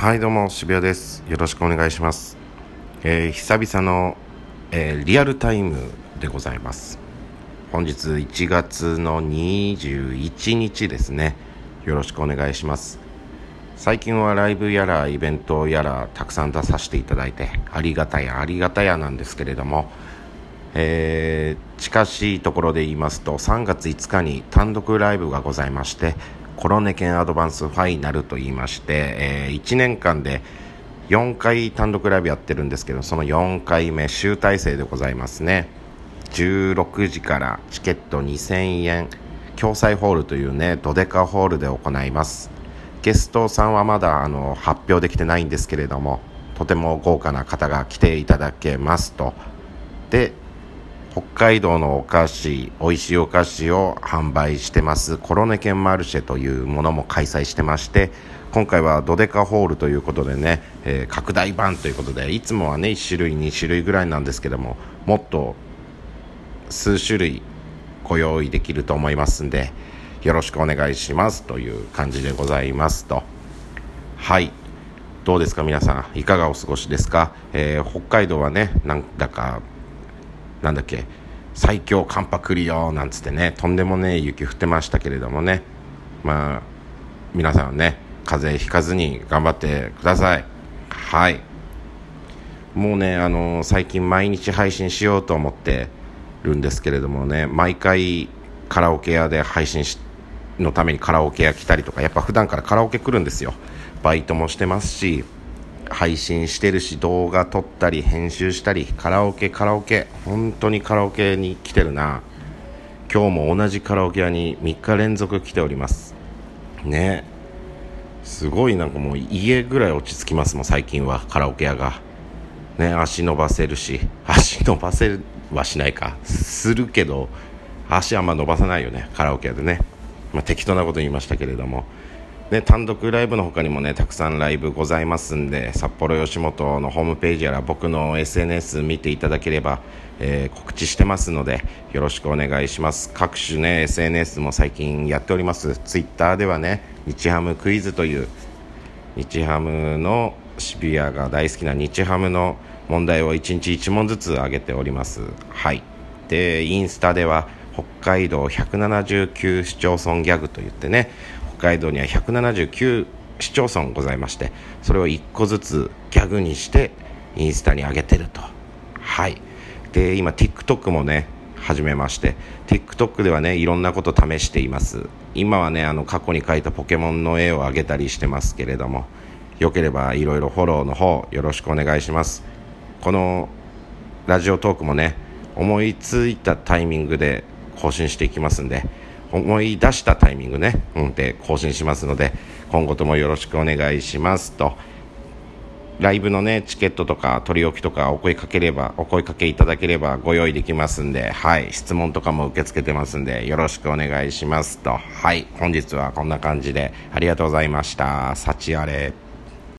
はいどうも渋谷です。よろしくお願いします、えー久々の、えーリアルタイムでございます。本日1月の21日ですね。よろしくお願いします。最近はライブやらイベントやらたくさん出させていただいてありがたやありがたやなんですけれどもえー近しいところで言いますと3月5日に単独ライブがございましてコロネケンアドバンスファイナルと言いまして、え1年間で4回単独ライブやってるんですけどその4回目集大成でございますね。16時からチケット2000円共済ホールというねドデカホールで行います。ゲストさんはまだあの発表できてないんですけれどもとても豪華な方が来ていただけますと。で北海道のお菓子美味しいお菓子を販売してます。コロネケンマルシェというものも開催してまして今回はドデカホールということでね、えー拡大版ということでいつもはね1種類2種類ぐらいなんですけどももっと数種類ご用意できると思いますんでよろしくお願いします。という感じでございますと。はい。どうですか皆さん。いかがお過ごしですか、えー北海道はねなんだかなんだっけ最強寒波来るよなんつってねとんでもねえ雪降ってましたけれどもね。まあ皆さんね風邪ひかずに頑張ってください。はい。もうねあの最近毎日配信しようと思ってるんですけれどもね毎回カラオケ屋で配信しのためにカラオケ屋来たりとかやっぱ普段からカラオケ来るんですよ。バイトもしてますし配信してるし動画撮ったり編集したりカラオケカラオケ。本当にカラオケに来てるな。今日も同じカラオケ屋に3日連続来ております。ね。すごいなんかもう家ぐらい落ち着きますもん最近はカラオケ屋が。ね足伸ばせるし。足伸ばせはしないか。するけど足あんま伸ばさないよねカラオケ屋でね、まあ、適当なこと言いましたけれども。ね、単独ライブの他にもねたくさんライブございますんで札幌吉本のホームページやら僕の SNS 見ていただければ、えー告知してますのでよろしくお願いします。各種ね SNS も最近やっております。ツイッターではね日ハムクイズという日ハムの渋谷が大好きな日ハムの問題を1日1問ずつ上げております。はい。でインスタでは北海道179市町村ギャグといってね海道には179市町村ございましてそれを1個ずつギャグにしてインスタに上げてると。はい。で今 TikTok もね始めまして TikTok ではねいろんなこと試しています。今はねあの過去に描いたポケモンの絵を上げたりしてますけれどもよければいろいろフォローの方よろしくお願いします。このラジオトークもね思いついたタイミングで更新していきますんで思い出したタイミングね、うん、で更新しますので今後ともよろしくお願いしますと。ライブのねチケットとか取り置きとかお声かければお声かけいただければご用意できますんではい。質問とかも受け付けてますんでよろしくお願いしますと。はい。本日はこんな感じでありがとうございました。幸あれ。